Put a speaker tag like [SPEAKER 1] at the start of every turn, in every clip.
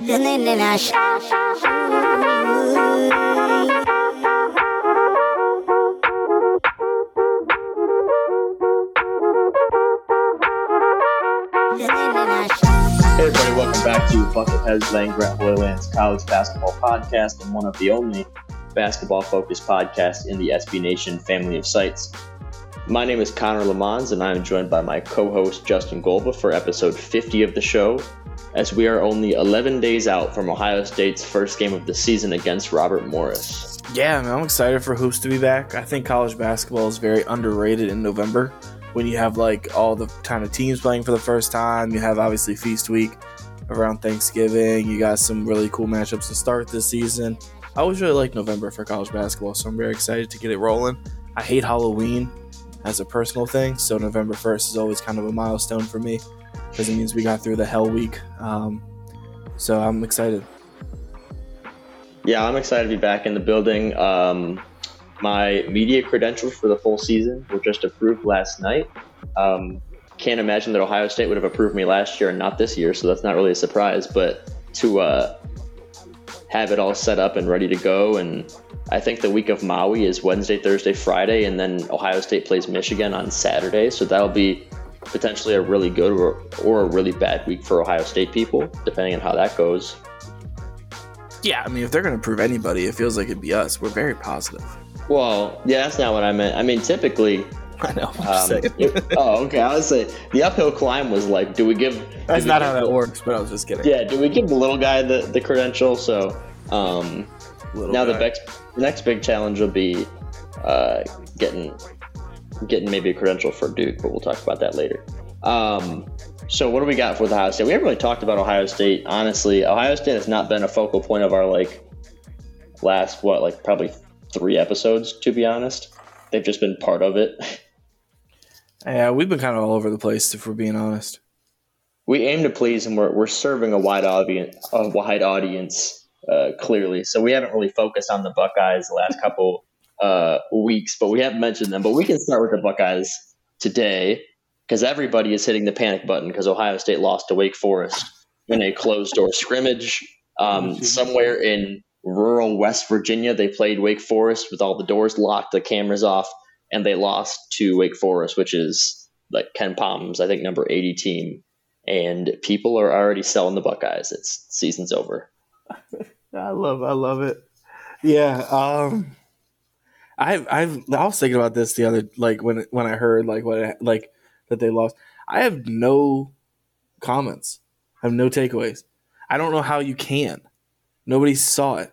[SPEAKER 1] Hey everybody, welcome back to Buckethead's Land Grant Holy Land College Basketball Podcast and one of the only basketball focused podcasts in the SB Nation family of sites. My name is Connor Lamons and I am joined by my co-host Justin Golba for episode 50 of the show, as we are only 11 days out from Ohio State's first game of the season against Robert Morris.
[SPEAKER 2] Yeah, I'm excited for hoops to be back. I think college basketball is very underrated in November when you have like all the kind of teams playing for the first time. You have obviously Feast Week around Thanksgiving. You got some really cool matchups to start this season. I always really like November for college basketball, so I'm very excited to get it rolling. I hate Halloween as a personal thing, so November 1st is always kind of a milestone for me because it means we got through the hell week. Um, so I'm excited.
[SPEAKER 1] Yeah, I'm excited to be back in the building. Um, my media credentials for the full season were just approved last night. Um, can't imagine that Ohio State would have approved me last year and not this year, so that's not really a surprise. But to uh, have it all set up and ready to go, and I think the week of Maui is Wednesday, Thursday, Friday, and then Ohio State plays Michigan on Saturday, so that'll be potentially a really good or, or a really bad week for Ohio State people, depending on how that goes.
[SPEAKER 2] Yeah, I mean, if they're going to prove anybody, it feels like it'd be us. We're very positive.
[SPEAKER 1] Well, yeah, that's not what I meant. I mean, typically.
[SPEAKER 2] I know.
[SPEAKER 1] Um, it, oh, okay. I was say the uphill climb was like, do we give?
[SPEAKER 2] That's not how that works, but I was just kidding.
[SPEAKER 1] Yeah, do we give the little guy the, the credential? So um, now the next next big challenge will be uh, getting getting maybe a credential for Duke, but we'll talk about that later. Um, so what do we got for the Ohio State? We haven't really talked about Ohio State. Honestly, Ohio State has not been a focal point of our like last what like probably three episodes. To be honest, they've just been part of it.
[SPEAKER 2] Yeah, we've been kind of all over the place, if we're being honest.
[SPEAKER 1] we aim to please and we're, we're serving a wide audience a wide audience uh, clearly so we haven't really focused on the buckeyes the last couple uh, weeks but we haven't mentioned them but we can start with the buckeyes today because everybody is hitting the panic button because ohio state lost to wake forest in a closed door scrimmage um, somewhere in rural west virginia they played wake forest with all the doors locked the cameras off and they lost to wake forest which is like KenPom's i think number 80 team and people are already selling the Buckeyes. It's season's over.
[SPEAKER 2] I love, I love it. Yeah, um, I, I've, I was thinking about this the other, like when, when I heard like what, like that they lost. I have no comments. I have no takeaways. I don't know how you can. Nobody saw it.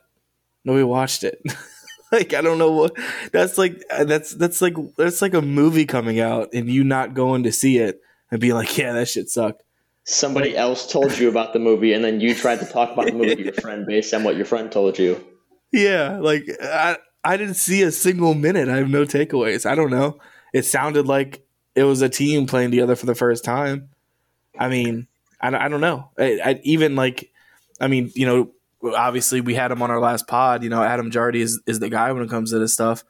[SPEAKER 2] Nobody watched it. like I don't know what. That's like that's that's like that's like a movie coming out and you not going to see it and be like, yeah, that shit sucked.
[SPEAKER 1] Somebody else told you about the movie, and then you tried to talk about the movie to your friend based on what your friend told you.
[SPEAKER 2] Yeah, like I I didn't see a single minute. I have no takeaways. I don't know. It sounded like it was a team playing together for the first time. I mean, I, I don't know. I, I even like, I mean, you know, obviously we had him on our last pod. You know, Adam Jardy is is the guy when it comes to this stuff.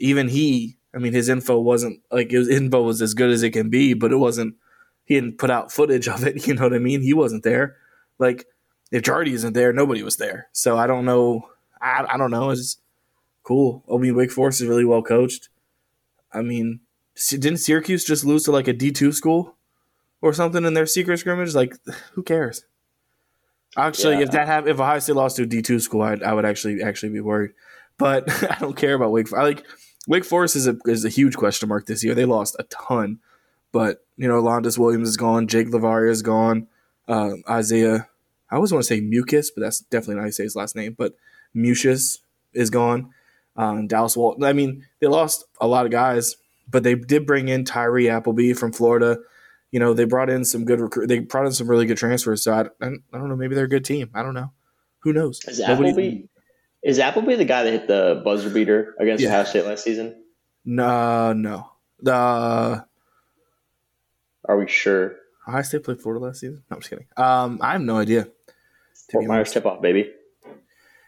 [SPEAKER 2] Even he, I mean, his info wasn't like his info was as good as it can be, but it wasn't. He didn't put out footage of it. You know what I mean? He wasn't there. Like if Jardy isn't there, nobody was there. So I don't know. I, I don't know. It's cool. I mean, Wake Forest is really well coached. I mean, didn't Syracuse just lose to like a D two school or something in their secret scrimmage? Like, who cares? Actually,
[SPEAKER 1] Yeah.
[SPEAKER 2] if that happened, if Ohio State lost to a D two school, I'd, I would actually actually be worried. But I don't care about Wake. I like Wake Forest is a is a huge question mark this year. They lost a ton, but you know, Alondes Williams is gone, Jake LaRavia is gone, uh, Isaiah. I always want to say Mucus, but that's definitely not how you say his last name. But Mucius is gone. Um, Dallas Walton. I mean, they lost a lot of guys, but they did bring in Tyree Appleby from Florida. You know, they brought in some good recruit. They brought in some really good transfers. So I, I, I don't know. Maybe they're a good team. I don't know. Who knows?
[SPEAKER 1] Is
[SPEAKER 2] Nobody-
[SPEAKER 1] Appleby is Appleby the guy that hit the buzzer beater against
[SPEAKER 2] Yeah.
[SPEAKER 1] Ohio State last season?
[SPEAKER 2] No, no. The
[SPEAKER 1] Are we sure?
[SPEAKER 2] Ohio State played Florida last season. No, I'm just kidding. Um, I have no idea.
[SPEAKER 1] Fort Myers tip off, baby.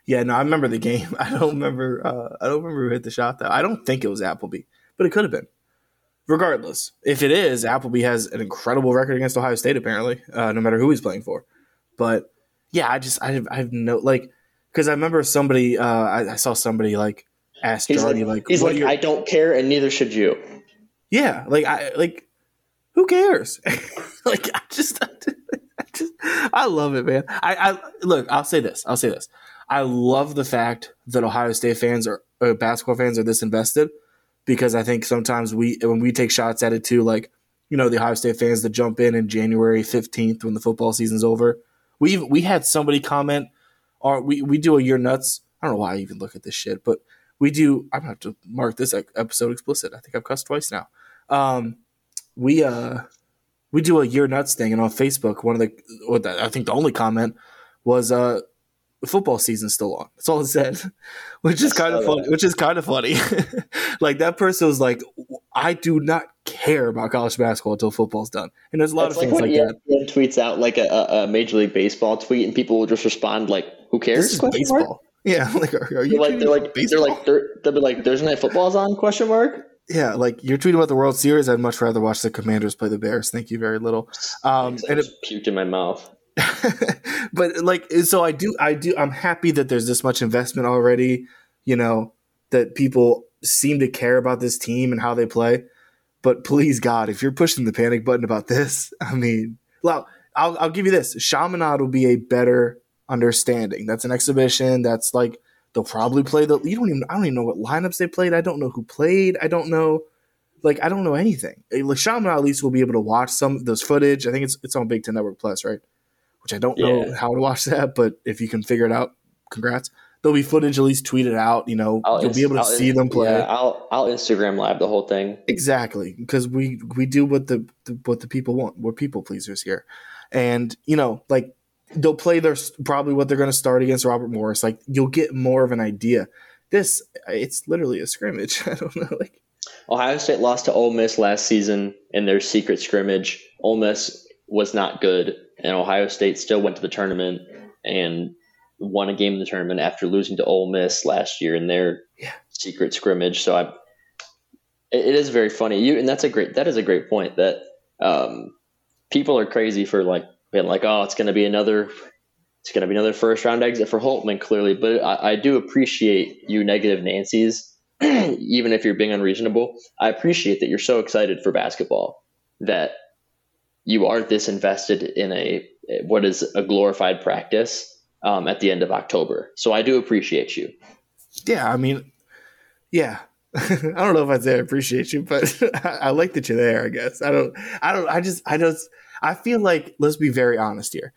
[SPEAKER 2] Yeah, no, I remember the game. I don't remember. Uh, I don't remember who hit the shot though. I don't think it was Appleby, but it could have been. Regardless, if it is, Appleby has an incredible record against Ohio State. Apparently, uh, no matter who he's playing for. But yeah, I just I have, I have no like because I remember somebody. Uh, I, I saw somebody like ask
[SPEAKER 1] He's
[SPEAKER 2] Jardy
[SPEAKER 1] like,
[SPEAKER 2] like,
[SPEAKER 1] he's like
[SPEAKER 2] your-
[SPEAKER 1] I don't care, and neither should you.
[SPEAKER 2] Yeah, like I like who cares? like I just, I just I love it, man. I, I look, I'll say this. I'll say this. I love the fact that Ohio State fans are or basketball fans are this invested because I think sometimes we when we take shots at it too, like you know the Ohio State fans that jump in in January fifteenth when the football season's over. We we had somebody comment, or we we do a year nuts. I don't know why I even look at this shit, but we do. I'm gonna have to mark this episode explicit. I think I've cussed twice now. Um, we uh we do a year nuts thing, and on Facebook, one of the I think the only comment was uh football season's still on. That's all it said, which is kind of funny.
[SPEAKER 1] that.
[SPEAKER 2] Which is kind of funny. like that person was like, I do not care about college basketball until football's done, and there's a lot
[SPEAKER 1] It's
[SPEAKER 2] of
[SPEAKER 1] like
[SPEAKER 2] things
[SPEAKER 1] when
[SPEAKER 2] like that.
[SPEAKER 1] ESPN tweets out like a, a, a Major League Baseball tweet, and people will just respond like, "Who cares?"
[SPEAKER 2] This is
[SPEAKER 1] Question mark?
[SPEAKER 2] Yeah, like are, are
[SPEAKER 1] They're
[SPEAKER 2] you
[SPEAKER 1] like they're like
[SPEAKER 2] baseball?
[SPEAKER 1] they're like they're, they'll be like Thursday night football's on? Question mark.
[SPEAKER 2] Yeah, like you're tweeting about the World Series. I'd much rather watch the Commanders play the Bears. Thank you very little. Um, and it,
[SPEAKER 1] puked in my mouth.
[SPEAKER 2] but like, so I do, I do. I'm happy that there's this much investment already. You know that people seem to care about this team and how they play. But please, God, if you're pushing the panic button about this, I mean, well, I'll, I'll give you this: Chaminade will be a better understanding. That's an exhibition. That's like they'll probably play the. You don't even. I don't even know what lineups they played. I don't know who played. I don't know. Like I don't know anything. Like Chaminade at least will be able to watch some of those footage. I think it's it's on Big Ten Network Plus, right? Which I don't know
[SPEAKER 1] Yeah.
[SPEAKER 2] how to watch that, but if you can figure it out, congrats. There'll be footage at least tweeted out. You know,
[SPEAKER 1] I'll
[SPEAKER 2] you'll be able to
[SPEAKER 1] I'll-
[SPEAKER 2] see them play.
[SPEAKER 1] Yeah, I'll I'll Instagram live the whole thing.
[SPEAKER 2] Exactly, because we we do what the, the what the people want. We're people pleasers here, and you know, like they'll play their probably what they're going to start against Robert Morris. Like you'll get more of an idea. This it's literally a scrimmage. I don't know, like
[SPEAKER 1] Ohio State lost to Ole Miss last season in their secret scrimmage. Ole Miss was not good, and Ohio State still went to the tournament and won a game in the tournament after losing to Ole Miss last year in their
[SPEAKER 2] Yeah.
[SPEAKER 1] secret scrimmage. So I, it, is very funny. You and that's a great that is a great point that um, people are crazy for like being like, oh, it's going to be another. It's going to be another first round exit for Holtmann, clearly, but I, I do appreciate you negative Nancy's even if you're being unreasonable, I appreciate that you're so excited for basketball that you are this invested in a what is a glorified practice um, at the end of October. So I do appreciate you.
[SPEAKER 2] yeah. I mean, yeah. I don't know if I'd say I appreciate you, but I, I like that you're there. I guess I don't. I don't. I just. I just. I feel like let's be very honest here.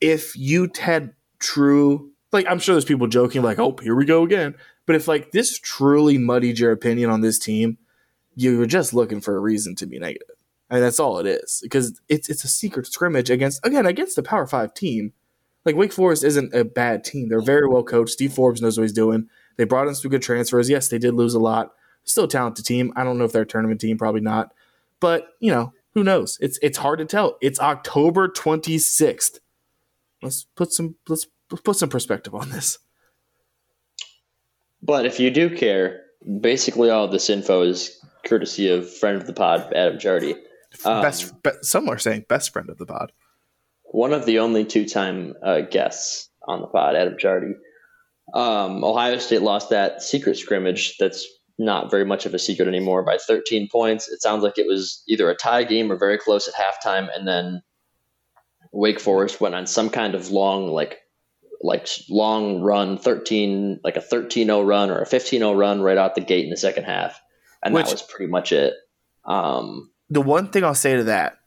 [SPEAKER 2] If you had true, like I'm sure there's people joking, like, "Oh, here we go again." But if like this truly muddied your opinion on this team, you were just looking for a reason to be negative. I mean, that's all it is because it's it's a secret scrimmage against again against the Power Five team. Like Wake Forest isn't a bad team; they're very well coached. Steve Forbes knows what he's doing. They brought in some good transfers. Yes, they did lose a lot. Still a talented team. I don't know if they're a tournament team, probably not. But you know, who knows? It's it's hard to tell. It's October twenty sixth. Let's put some let's put some perspective on this.
[SPEAKER 1] But if you do care, basically all this info is courtesy of friend of the pod, Adam Jardy. Um,
[SPEAKER 2] best, be, some are saying best friend of the pod.
[SPEAKER 1] one of the only two-time uh, guests on the pod, Adam Jardy. Um, Ohio State lost that secret scrimmage. That's not very much of a secret anymore by 13 points. It sounds like it was either a tie game or very close at halftime, and then Wake Forest went on some kind of long like like long run 13 like a 13-0 run or a 15-0 run right out the gate in the second half and Which, that was pretty much it um,
[SPEAKER 2] the one thing i'll say to that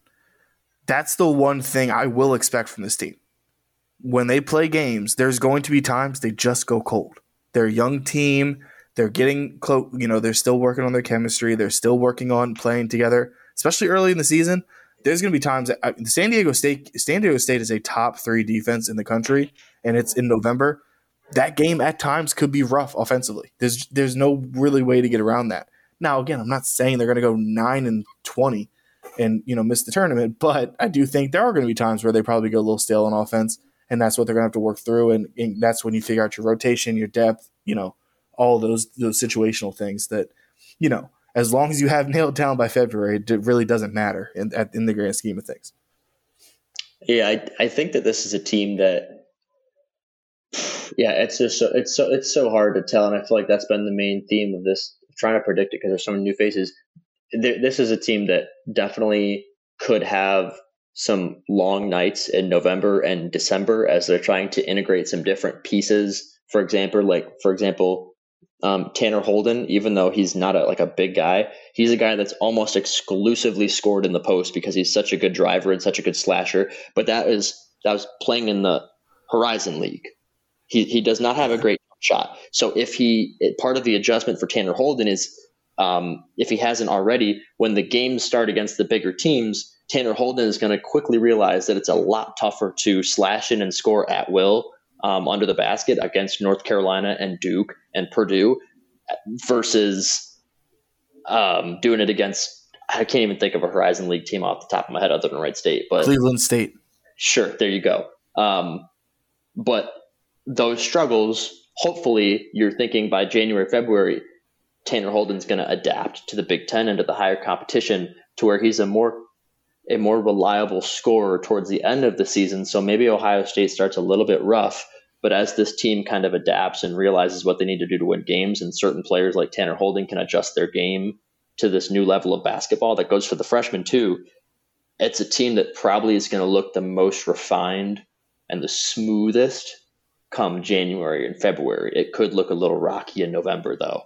[SPEAKER 2] that's the one thing i will expect from this team. When they play games there's going to be times they just go cold. They're a young team. They're getting close you know they're still working on their chemistry. They're still working on playing together especially early in the season. There's going to be times that uh, San Diego State San Diego State is a top 3 defense in the country and it's in November, that game at times could be rough offensively. There's there's no really way to get around that. Now, again, I'm not saying they're going to go nine and twenty and you know miss the tournament, but I do think there are going to be times where they probably go a little stale on offense, and that's what they're going to have to work through. And, and that's when you figure out your rotation, your depth, you know, all those those situational things that you know. As long as you have nailed down by February, it really doesn't matter in, in the grand scheme of things.
[SPEAKER 1] Yeah, I, I think that this is a team that yeah, it's just so, it's so it's so hard to tell, and I feel like that's been the main theme of this. Trying to predict it because there's so many new faces. This is a team that definitely could have some long nights in November and December as they're trying to integrate some different pieces. For example, like for example, um, Tanner Holden, even though he's not a, like a big guy, he's a guy that's almost exclusively scored in the post because he's such a good driver and such a good slasher. But that is that was playing in the Horizon League. He he does not have a great shot. So if he part of the adjustment for Tanner Holden is um, if he hasn't already, when the games start against the bigger teams, Tanner Holden is going to quickly realize that it's a lot tougher to slash in and score at will um, under the basket against North Carolina and Duke and Purdue versus um, doing it against. I can't even think of a Horizon League team off the top of my head other than Wright State, but
[SPEAKER 2] Cleveland State.
[SPEAKER 1] Sure, there you go. Um, but those struggles, hopefully, you're thinking by January, February, Tanner Holden's going to adapt to the Big Ten and to the higher competition to where he's a more a more reliable scorer towards the end of the season. So maybe Ohio State starts a little bit rough, but as this team kind of adapts and realizes what they need to do to win games, and certain players like Tanner Holden can adjust their game to this new level of basketball that goes for the freshmen too. It's a team that probably is going to look the most refined and the smoothest come January and February. It could look a little rocky in November, though.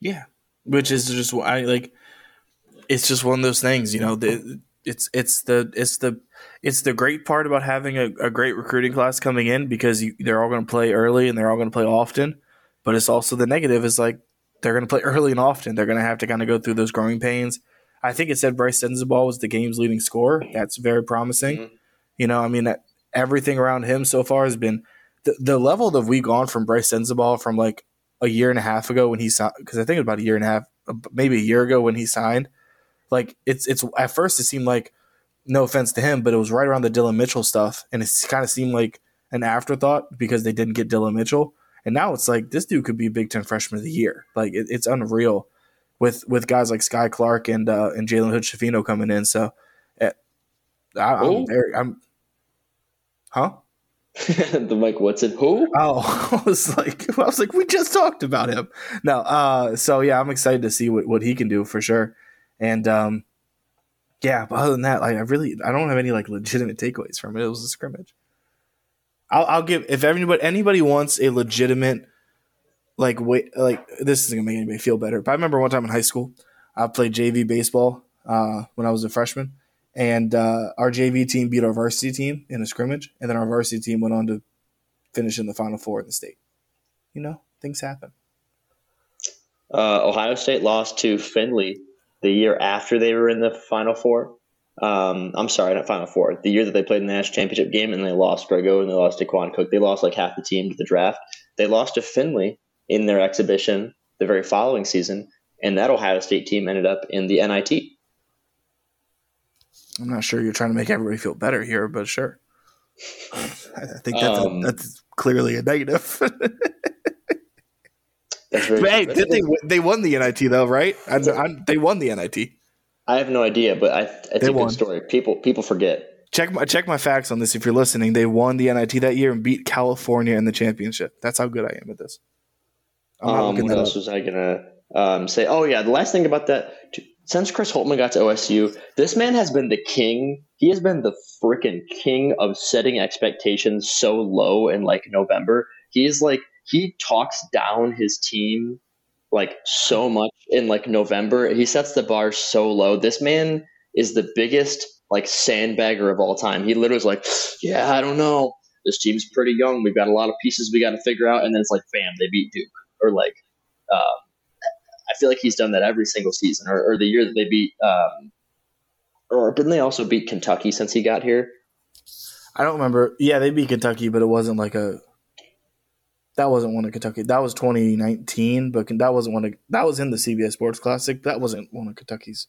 [SPEAKER 2] Yeah, which is just I like. It's just one of those things, you know. The, it's it's the it's the it's the great part about having a, a great recruiting class coming in because you, they're all going to play early and they're all going to play often. But it's also the negative is like they're going to play early and often. They're going to have to kind of go through those growing pains. I think it said Bryce Sensabaugh was the game's leading scorer. That's very promising. Mm-hmm. You know, I mean, that everything around him so far has been the, the level that we've gone from Bryce Sensabaugh from like a year and a half ago when he signed because I think it was about a year and a half, maybe a year ago when he signed. Like it's it's at first it seemed like no offense to him, but it was right around the Dillon Mitchell stuff, and it kind of seemed like an afterthought because they didn't get Dillon Mitchell, and now it's like this dude could be Big Ten Freshman of the Year. Like it, it's unreal with with guys like Skyy Clark and uh, and Jalen Hood Schifino coming in. So. Eh, I, am very, I'm Huh?
[SPEAKER 1] the Mike Woodson. Who?
[SPEAKER 2] Oh, I was like, I was like, we just talked about him. No, uh, so yeah, I'm excited to see what, what he can do for sure. And um, yeah, but other than that, like I really, I don't have any like legitimate takeaways from it. It was a scrimmage. I'll, I'll give if anybody anybody wants a legitimate like wait like this isn't gonna make anybody feel better. But I remember one time in high school, I played JV baseball uh, when I was a freshman and uh, our JV team beat our varsity team in a scrimmage, and then our varsity team went on to finish in the Final Four in the state. You know, things happen.
[SPEAKER 1] Uh, Ohio State lost to Findlay the year after they were in the Final Four. Um, I'm sorry, not Final Four. The year that they played in the national championship game, and they lost Grego and they lost Daequan Cook. They lost like half the team to the draft. They lost to Findlay in their exhibition the very following season, and that Ohio State team ended up in the NIT.
[SPEAKER 2] I'm not sure you're trying to make everybody feel better here, but sure. I think that's, um, a, that's clearly a negative. that's very, hey, did they they won the NIT though, right? I, I, they won the NIT.
[SPEAKER 1] I have no idea, but I, it's they a won. good story. People people forget.
[SPEAKER 2] Check my check my facts on this if you're listening. They won the NIT that year and beat California in the championship. That's how good I am at this.
[SPEAKER 1] um, what else up. was I gonna um, say? Oh yeah, the last thing about that since Chris Holtmann got to OSU, this man has been the king. He has been the freaking king of setting expectations so low in like November. He's like he talks down his team like so much in like November. He sets the bar so low. This man is the biggest like sandbagger of all time. He literally was like, "Yeah, I don't know. This team's pretty young. We've got a lot of pieces we got to figure out." And then it's like, "Bam, they beat Duke." Or like, I feel like he's done that every single season, or, or the year that they beat, um, or didn't they also beat Kentucky since he got here?
[SPEAKER 2] I don't remember. Yeah, they beat Kentucky, but it wasn't like a. That wasn't one of Kentucky. That was 2019, but that wasn't one of that was in the CBS Sports Classic. That wasn't one of Kentucky's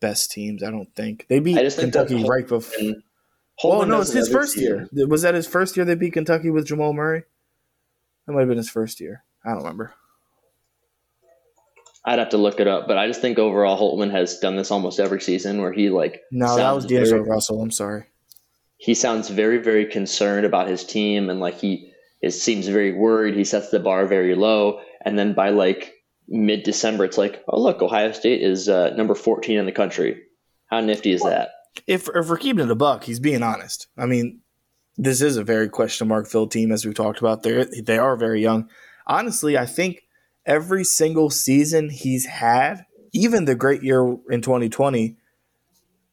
[SPEAKER 2] best teams. I don't think they beat Kentucky right before. Oh no, it's his first year. year. Was that his first year they beat Kentucky with Jamal Murray? That might have been his first year. I don't remember.
[SPEAKER 1] I'd have to look it up, but I just think overall Holtmann has done this almost every season where he like
[SPEAKER 2] no, that was D'Angelo Russell. I'm sorry.
[SPEAKER 1] He sounds very, very concerned about his team, and like he it seems very worried. He sets the bar very low, and then by like mid December, it's like, oh look, Ohio State is uh, number 14 in the country. How nifty is well, that?
[SPEAKER 2] If if we're keeping it a buck, he's being honest. I mean, this is a very question mark filled team, as we've talked about. They they are very young. Honestly, I think every single season he's had, even the great year in 2020,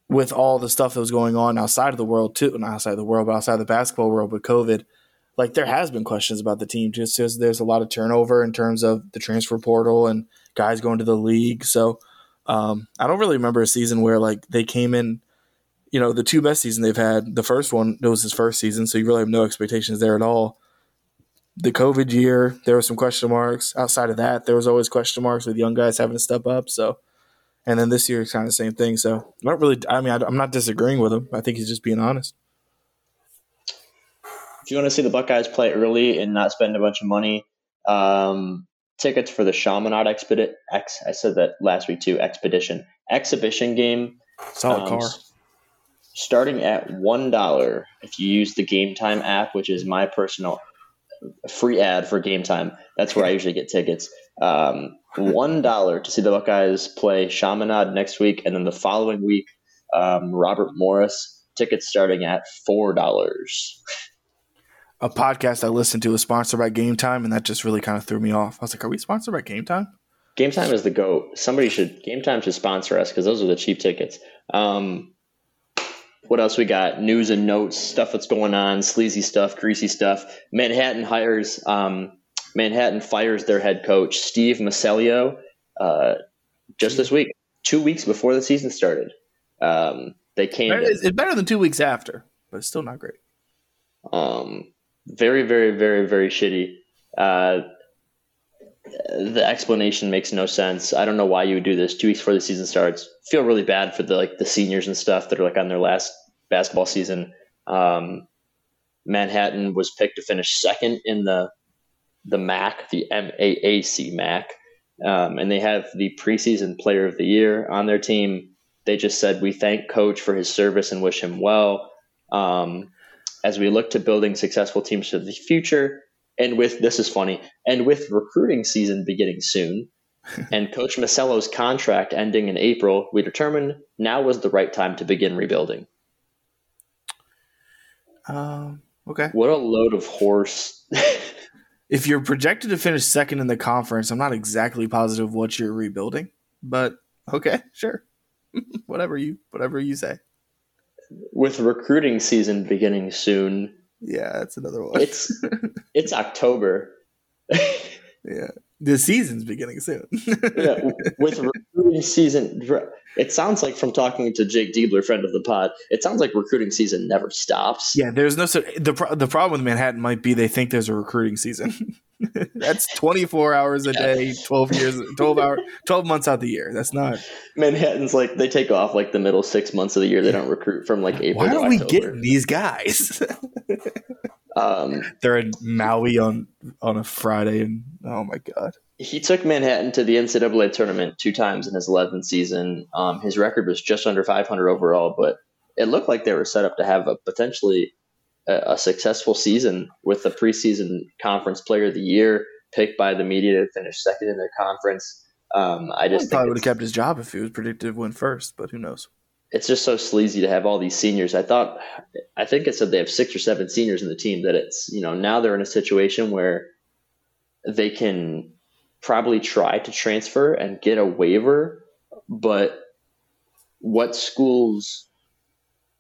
[SPEAKER 2] with all the stuff that was going on outside of the world too, not outside of the world, but outside the basketball world with COVID, like there has been questions about the team just because there's a lot of turnover in terms of the transfer portal and guys going to the league. So um, I don't really remember a season where like they came in, you know, the two best season they've had. The first one it was his first season, so you really have no expectations there at all. The COVID year, there were some question marks. Outside of that, there was always question marks with young guys having to step up. So, and then this year it's kind of the same thing. So I don't really. I mean, I, I'm not disagreeing with him. I think he's just being honest
[SPEAKER 1] if you want to see the Buckeyes play early and not spend a bunch of money, um, tickets for the Chaminade Expedition. X, I said that last week too. Expedition exhibition game.
[SPEAKER 2] Solid um, car.
[SPEAKER 1] Starting at one dollar if you use the Game Time app, which is my personal free ad for Game Time. That's where I usually get tickets. Um, one dollar to see the Buckeyes play Chaminade next week, and then the following week, um, Robert Morris. Tickets starting at four dollars.
[SPEAKER 2] a podcast I listened to was sponsored by Game Time, and that just really kind of threw me off. I was like, "Are we sponsored by Game Time?"
[SPEAKER 1] Game Time is the goat. Somebody should Game Time should sponsor us because those are the cheap tickets. Um, what else we got? News and notes, stuff that's going on, sleazy stuff, greasy stuff. Manhattan hires um, Manhattan fires their head coach Steve Masiello uh, just this week, two weeks before the season started. Um, they came.
[SPEAKER 2] It's better than two weeks after, but it's still not great.
[SPEAKER 1] Um, very, very, very, very shitty. Uh, the explanation makes no sense. I don't know why you would do this two weeks before the season starts. Feel really bad for the like the seniors and stuff that are like on their last basketball season. Um, Manhattan was picked to finish second in the the MAC, the MAAC MAC, um, and they have the preseason player of the year on their team. They just said we thank coach for his service and wish him well. Um, as we look to building successful teams for the future. And with this is funny, and with recruiting season beginning soon, and Coach Masiello's contract ending in April, we determined now was the right time to begin rebuilding.
[SPEAKER 2] Um, okay.
[SPEAKER 1] What a load of horse.
[SPEAKER 2] if you're projected to finish second in the conference, I'm not exactly positive what you're rebuilding, but okay, sure. whatever you whatever you say
[SPEAKER 1] with recruiting season beginning soon.
[SPEAKER 2] Yeah, that's another one.
[SPEAKER 1] It's it's October.
[SPEAKER 2] yeah, the season's beginning soon.
[SPEAKER 1] yeah, with recruiting season, it sounds like from talking to Jake Diebler, friend of the pod, it sounds like recruiting season never stops.
[SPEAKER 2] Yeah, there's no the the problem with Manhattan might be they think there's a recruiting season. That's 24 hours a day, 12 years, 12 hour, 12 months out the year. That's not
[SPEAKER 1] Manhattan's like they take off like the middle six months of the year. They don't recruit from like April.
[SPEAKER 2] Why
[SPEAKER 1] are we
[SPEAKER 2] getting these guys? um, They're in Maui on on a Friday, and oh my god.
[SPEAKER 1] He took Manhattan to the NCAA tournament two times in his 11th season. Um, his record was just under 500 overall, but it looked like they were set up to have a potentially a, a successful season with the preseason conference player of the year picked by the media to finish second in their conference. Um, I just
[SPEAKER 2] probably would have kept his job if he was predicted to win first, but who knows?
[SPEAKER 1] It's just so sleazy to have all these seniors. I thought, I think it said they have six or seven seniors in the team. That it's you know now they're in a situation where they can probably try to transfer and get a waiver, but what schools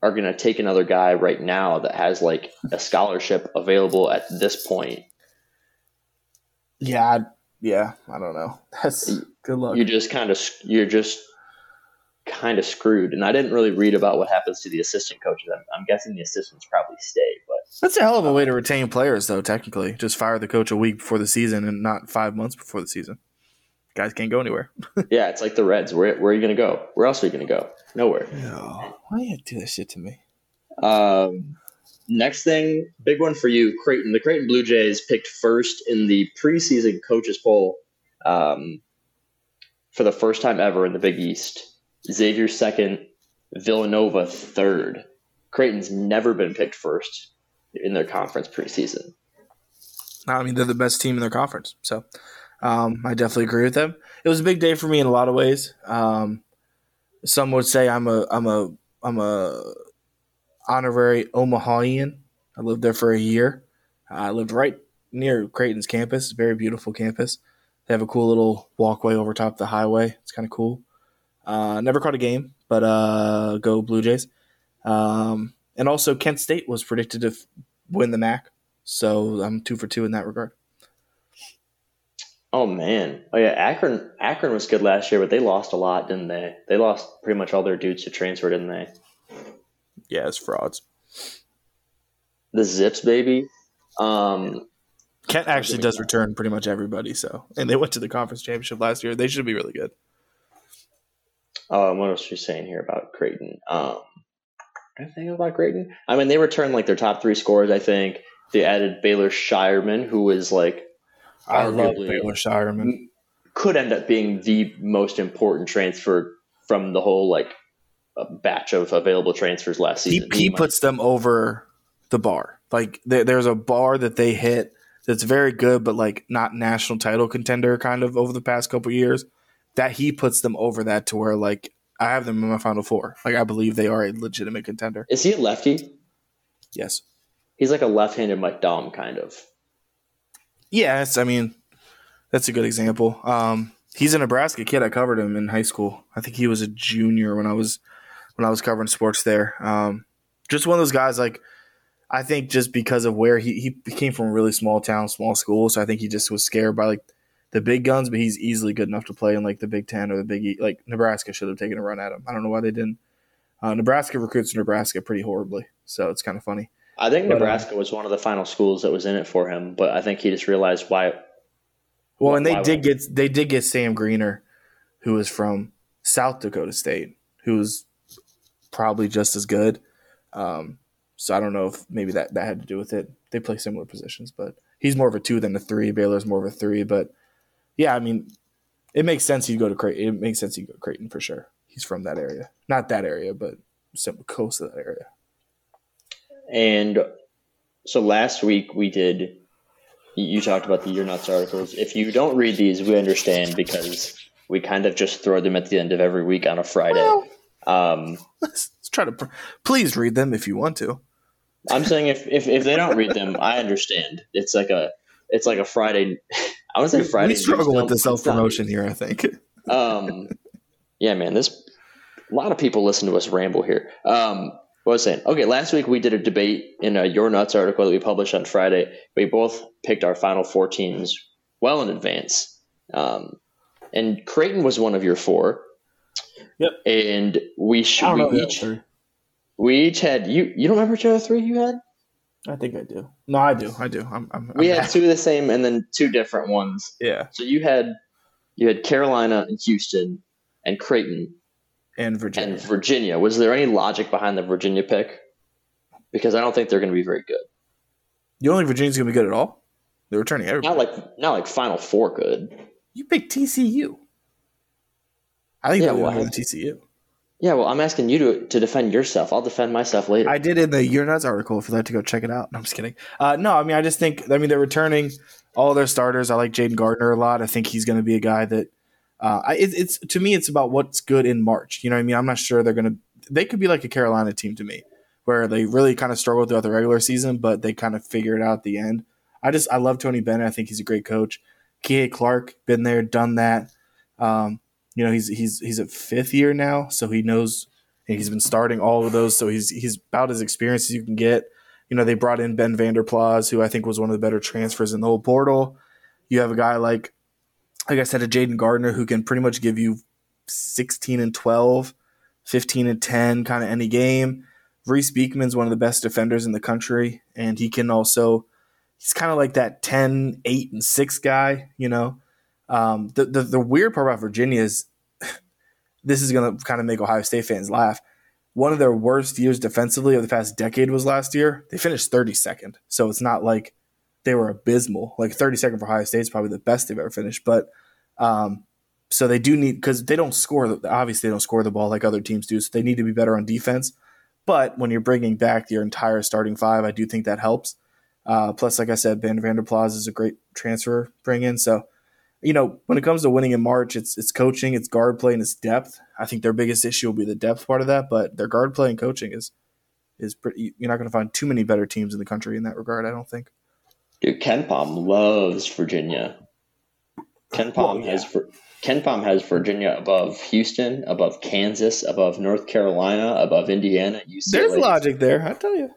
[SPEAKER 1] are going to take another guy right now that has like a scholarship available at this point?
[SPEAKER 2] Yeah, I, yeah, I don't know. That's good luck.
[SPEAKER 1] You just kind of you're just kind of screwed. And I didn't really read about what happens to the assistant coaches. I'm, I'm guessing the assistants probably stay, but
[SPEAKER 2] that's a hell of a way to retain players, though. Technically, just fire the coach a week before the season and not five months before the season. Guys can't go anywhere.
[SPEAKER 1] yeah, it's like the Reds. Where, where are you going to go? Where else are you going to go? Nowhere.
[SPEAKER 2] No. Why you do this shit to me?
[SPEAKER 1] Um, next thing, big one for you, Creighton. The Creighton Blue Jays picked first in the preseason coaches poll um, for the first time ever in the Big East. Xavier second, Villanova third. Creighton's never been picked first in their conference preseason.
[SPEAKER 2] I mean, they're the best team in their conference, so um, I definitely agree with them. It was a big day for me in a lot of ways. Um, some would say I'm a I'm a I'm a honorary Omahaian. I lived there for a year. I lived right near Creighton's campus, very beautiful campus. They have a cool little walkway over top the highway. It's kind of cool. Uh, never caught a game, but uh, go Blue Jays. Um, and also, Kent State was predicted to f- win the MAC, so I'm two for two in that regard.
[SPEAKER 1] Oh man, oh yeah, Akron. Akron was good last year, but they lost a lot, didn't they? They lost pretty much all their dudes to transfer, didn't they?
[SPEAKER 2] Yeah, it's frauds.
[SPEAKER 1] The Zips, baby. Um,
[SPEAKER 2] Kent actually does return pretty much everybody. So, and they went to the conference championship last year. They should be really good.
[SPEAKER 1] Um, what else you saying here about Creighton? Um, anything about Creighton? I mean, they returned like their top three scores. I think they added Baylor Scheierman, who was like
[SPEAKER 2] I love Baylor Scheierman.
[SPEAKER 1] Could end up being the most important transfer from the whole like batch of available transfers last season.
[SPEAKER 2] He, he, he puts them over the bar. Like there, there's a bar that they hit that's very good, but like not national title contender kind of over the past couple years that he puts them over that to where like I have them in my final four. Like I believe they are a legitimate contender.
[SPEAKER 1] Is he a lefty?
[SPEAKER 2] Yes.
[SPEAKER 1] He's like a left-handed Mike Daum kind of.
[SPEAKER 2] Yes, I mean that's a good example. Um, he's a Nebraska kid. I covered him in high school. I think he was a junior when I was when I was covering sports there. Um, just one of those guys like I think just because of where he he came from a really small town, small school, so I think he just was scared by like the big guns, but he's easily good enough to play in like the Big Ten or the Big e- Like Nebraska should have taken a run at him. I don't know why they didn't. Uh, Nebraska recruits Nebraska pretty horribly, so it's kind of funny.
[SPEAKER 1] I think but, uh, Nebraska was one of the final schools that was in it for him, but I think he just realized why.
[SPEAKER 2] Well, and they did get they did get Sam Greener, who was from South Dakota State, who was probably just as good. Um, so I don't know if maybe that that had to do with it. They play similar positions, but he's more of a two than a three. Baylor's more of a three, but yeah, I mean, it makes sense you go to Creighton. It makes sense you go to Creighton for sure. He's from that area, not that area, but close to that area.
[SPEAKER 1] And so last week we did. You talked about the Your Nuts articles. If you don't read these, we understand because we kind of just throw them at the end of every week on a Friday. Well, um,
[SPEAKER 2] let's, let's, try to. Please read them if you want to.
[SPEAKER 1] I'm saying if, if if they don't read them, I understand. It's like a it's like a Friday. I want to say Friday.
[SPEAKER 2] We struggle with the self promotion here. I think.
[SPEAKER 1] um, yeah, man. This a lot of people listen to us ramble here. Um, what was I saying? Okay, last week we did a debate in a Your Nuts article that we published on Friday. We both picked our final four teams well in advance. Um, and Creighton was one of your four.
[SPEAKER 2] Yep.
[SPEAKER 1] And we should we each we each had you. You don't remember which other three you had?
[SPEAKER 2] I think I do. No, I do. I do. I'm, I'm,
[SPEAKER 1] we I'm had happy. two of the same and then two different ones.
[SPEAKER 2] Yeah.
[SPEAKER 1] So you had you had Carolina and Houston and Creighton
[SPEAKER 2] and Virginia.
[SPEAKER 1] And Virginia. Was there any logic behind the Virginia pick? Because I don't think they're going to be very good.
[SPEAKER 2] You don't think Virginia's going to be good at all? They're returning everybody.
[SPEAKER 1] Not like not like Final Four good.
[SPEAKER 2] You picked TCU. I think yeah, they're well, TCU.
[SPEAKER 1] Yeah, well, I'm asking you to to defend yourself. I'll defend myself later.
[SPEAKER 2] I did in the Your Nuts article. You'd like to go check it out. No, I'm just kidding. Uh, no, I mean, I just think. I mean, they're returning all their starters. I like Jayden Gardner a lot. I think he's going to be a guy that Uh, it, it's to me, it's about what's good in March. You know what I mean? I'm not sure they're gonna. They could be like a Carolina team to me, where they really kind of struggle throughout the regular season, but they kind of figure it out at the end. I just I love Tony Bennett. I think he's a great coach. Kihei Clark, been there, done that. Um, you know, he's he's he's a fifth year now, so he knows he's been starting all of those. So he's he's about as experienced as you can get. You know, they brought in Ben Vander Plas, who I think was one of the better transfers in the whole portal. You have a guy like, like I said, a Jayden Gardner who can pretty much give you 16 and 12, 15 and 10 kind of any game. Reece Beekman's one of the best defenders in the country, and he can also, he's kind of like that 10, 8, and 6 guy, you know. Um, the, the, the weird part about Virginia is this is going to kind of make Ohio State fans laugh one of their worst years defensively of the past decade was last year. They finished 32nd. So it's not like they were abysmal. Like 32nd for Ohio State is probably the best they've ever finished. But um, so they do need, because they don't score, obviously, they don't score the ball like other teams do. So they need to be better on defense. But when you're bringing back your entire starting five, I do think that helps. Uh, plus, like I said, Ben Vander Plas is a great transfer bring in. So you know, when it hmm. comes to winning in March, it's it's coaching, it's guard play, and it's depth. I think their biggest issue will be the depth part of that, but their guard play and coaching is is pretty. You're not going to find too many better teams in the country in that regard. I don't think.
[SPEAKER 1] Dude, KenPom loves Virginia. KenPom well, yeah. has KenPom has Virginia above Houston, above Kansas, above North Carolina, above Indiana.
[SPEAKER 2] UCLA. There's logic there, I tell you.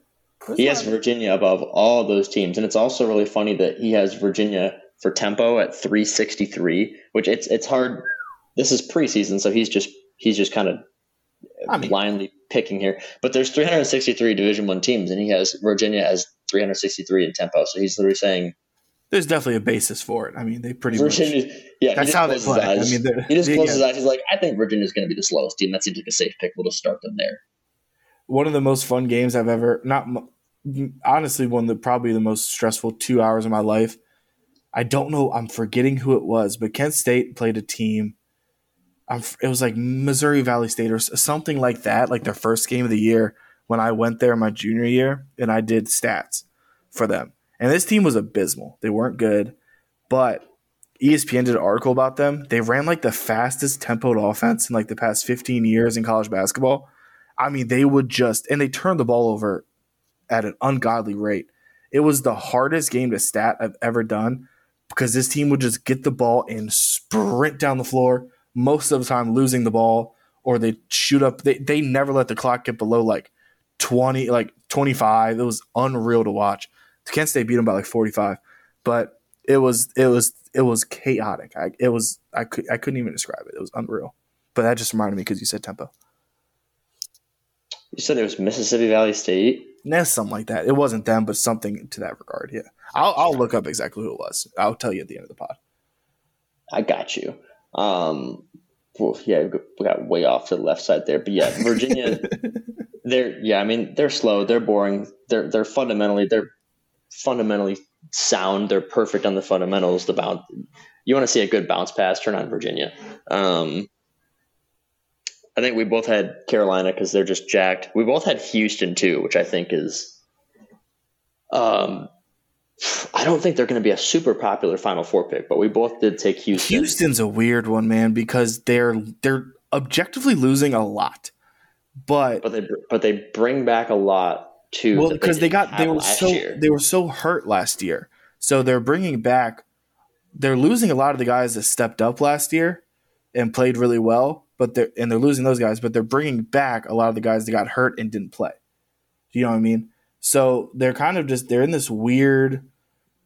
[SPEAKER 1] There's he logic. has Virginia above all those teams, and it's also really funny that he has Virginia for tempo at 363, which it's it's hard. This is preseason, so he's just he's just kind of I mean, blindly picking here. But there's 363 Division One teams, and he has Virginia as 363 in tempo. So he's literally saying
[SPEAKER 2] there's definitely a basis for it. I mean, they pretty Virginia, much.
[SPEAKER 1] Yeah, that's how they play. I mean, he just closes his eyes. He's like, I think Virginia's going to be the slowest team. That seems like a safe pick. We'll just start them there.
[SPEAKER 2] One of the most fun games I've ever not honestly one of the probably the most stressful two hours of my life I don't know. I'm forgetting who it was, but Kent State played a team. I'm, it was like Missouri Valley State or something like that, like their first game of the year when I went there my junior year and I did stats for them. And this team was abysmal. They weren't good, but ESPN did an article about them. They ran like the fastest tempoed offense in like the past 15 years in college basketball. I mean, they would just, and they turned the ball over at an ungodly rate. It was the hardest game to stat I've ever done because this team would just get the ball and sprint down the floor, most of the time losing the ball, or they shoot up. They, they never let the clock get below like 20, like 25. It was unreal to watch. Kent State beat them by like 45, but it was, it was, it was chaotic. I, it was, I, could, I couldn't even describe it. It was unreal. But that just reminded me because you said tempo.
[SPEAKER 1] You said it was Mississippi Valley State?
[SPEAKER 2] Nah, something like that. It wasn't them, but something to that regard. Yeah. I'll, I'll look up exactly who it was. I'll tell you at the end of the pod.
[SPEAKER 1] I got you. Um, well, yeah, we got way off to the left side there, but yeah, Virginia. they're yeah, I mean they're slow, they're boring, they're they're fundamentally they're fundamentally sound. They're perfect on the fundamentals. The bounce, you want to see a good bounce pass, turn on Virginia. Um, I think we both had Carolina because they're just jacked. We both had Houston too, which I think is um, I don't think they're going to be a super popular Final Four pick, but we both did take Houston.
[SPEAKER 2] Houston's a weird one, man, because they're they're objectively losing a lot, but
[SPEAKER 1] but they but they bring back a lot too.
[SPEAKER 2] Well, because they, they, got they were so year. they were so hurt last year, so they're bringing back. They're losing a lot of the guys that stepped up last year and played really well, but they're and they're losing those guys, but they're bringing back a lot of the guys that got hurt and didn't play. You know what I mean? So they're kind of just they're in this weird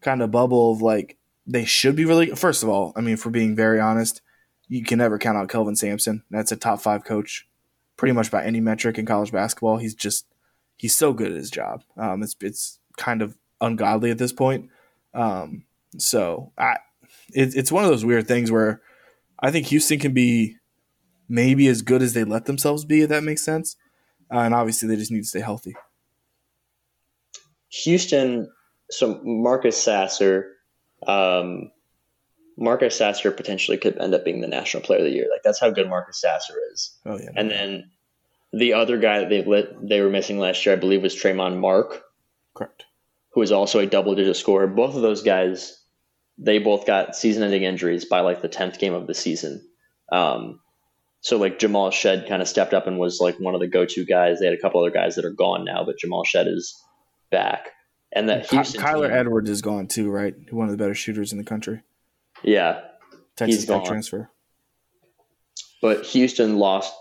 [SPEAKER 2] kind of bubble of like they should be really. First of all, I mean, for being very honest, you can never count out Kelvin Sampson. That's a top five coach, pretty much by any metric in college basketball. He's just he's so good at his job. Um, it's it's kind of ungodly at this point. Um, so I, it, it's one of those weird things where I think Houston can be maybe as good as they let themselves be, if that makes sense. Uh, and obviously, they just need to stay healthy.
[SPEAKER 1] Houston, so Marcus Sasser, um, Marcus Sasser potentially could end up being the national player of the year. Like that's how good Marcus Sasser is.
[SPEAKER 2] Oh yeah.
[SPEAKER 1] And then the other guy that they lit, they were missing last year, I believe, was Tramon Mark.
[SPEAKER 2] Correct.
[SPEAKER 1] Who is also a double digit scorer. Both of those guys, they both got season ending injuries by like the tenth game of the season. Um, so like Jamal Shead kind of stepped up and was like one of the go-to guys. They had a couple other guys that are gone now, but Jamal Shead is back. And that Houston
[SPEAKER 2] Kyler
[SPEAKER 1] team-
[SPEAKER 2] Edwards is gone too, right? One of the better shooters in the country.
[SPEAKER 1] yeah,
[SPEAKER 2] Texas
[SPEAKER 1] He's
[SPEAKER 2] Tech
[SPEAKER 1] gone.
[SPEAKER 2] transfer.
[SPEAKER 1] but Houston lost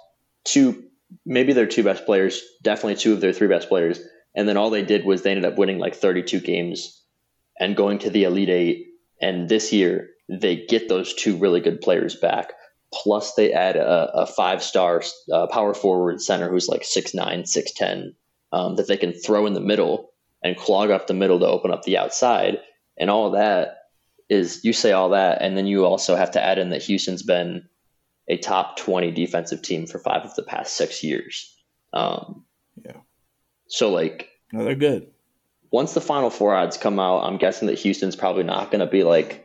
[SPEAKER 1] two, maybe their two best players, definitely two of their three best players. And then all they did was they ended up winning like 32 games and going to the Elite Eight. And this year, they get those two really good players back. Plus, they add a, a five star uh, power forward center who's like 6'9, 6'10, um, that they can throw in the middle and clog up the middle to open up the outside. And all of that is, you say all that, and then you also have to add in that Houston's been a top 20 defensive team for five of the past six years. Um,
[SPEAKER 2] Yeah.
[SPEAKER 1] So, like,
[SPEAKER 2] No, they're good.
[SPEAKER 1] once the Final Four odds come out, I'm guessing that Houston's probably not going to be like